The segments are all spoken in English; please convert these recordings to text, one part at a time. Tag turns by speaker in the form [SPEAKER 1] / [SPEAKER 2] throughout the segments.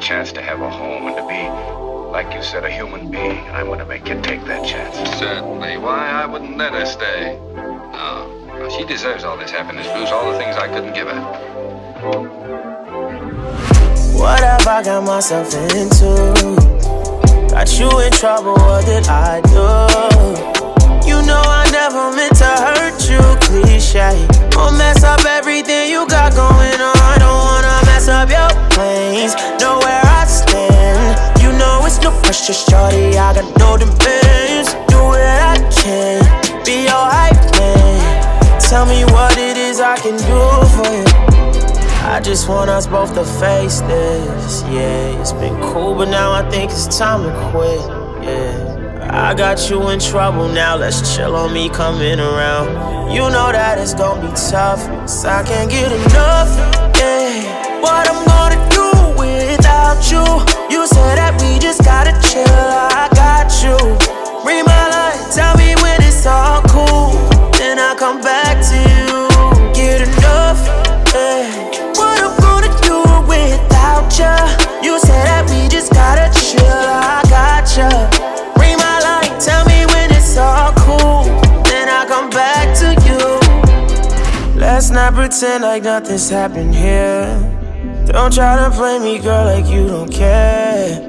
[SPEAKER 1] chance to have a home and to be, like you said, a human being. I'm going to make you take that chance.
[SPEAKER 2] Certainly. Why, I wouldn't let her stay. No. She deserves all this happiness, Bruce, all the things I couldn't give her.
[SPEAKER 3] What have I got myself into? Got you in trouble, what did I do? You know pressure, shorty. I got no demands. Do what I can. Be your hype man. Tell me what it is I can do for you. I just want us both to face this. Yeah, it's been cool, but now I think it's time to quit. Yeah. I got you in trouble now, let's chill on me coming around. You know that it's gonna be tough, cause I can't get enough. Yeah, what I'm gonna Not pretend like nothing's happened here. Don't try to play me, girl, like you don't care.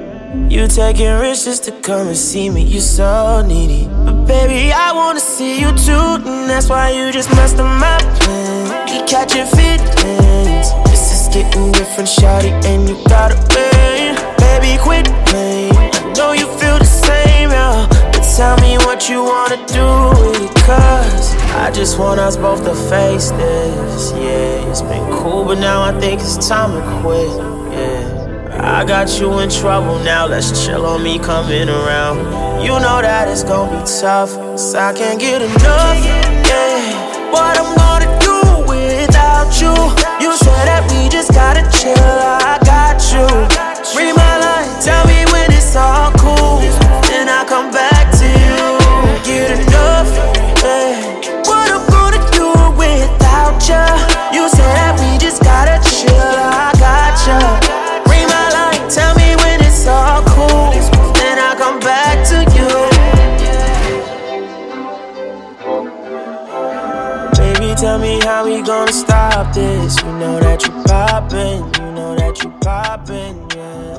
[SPEAKER 3] You taking risks just to come and see me, you so needy. But baby, I wanna see you too, and that's why you just messed up my plan. We catching feelings. This is getting different, shawty, and you gotta win. Baby, quit playing. I know you feel the same, yeah. But tell me what you wanna do I just want us both to face this. Yeah, it's been cool, but now I think it's time to quit. Yeah. I got you in trouble now, let's chill on me coming around. You know that it's gonna be tough, so I can't get enough. Yeah, what I'm gonna Baby, tell me how we gonna stop this. You know that you poppin', you know that you poppin', yeah.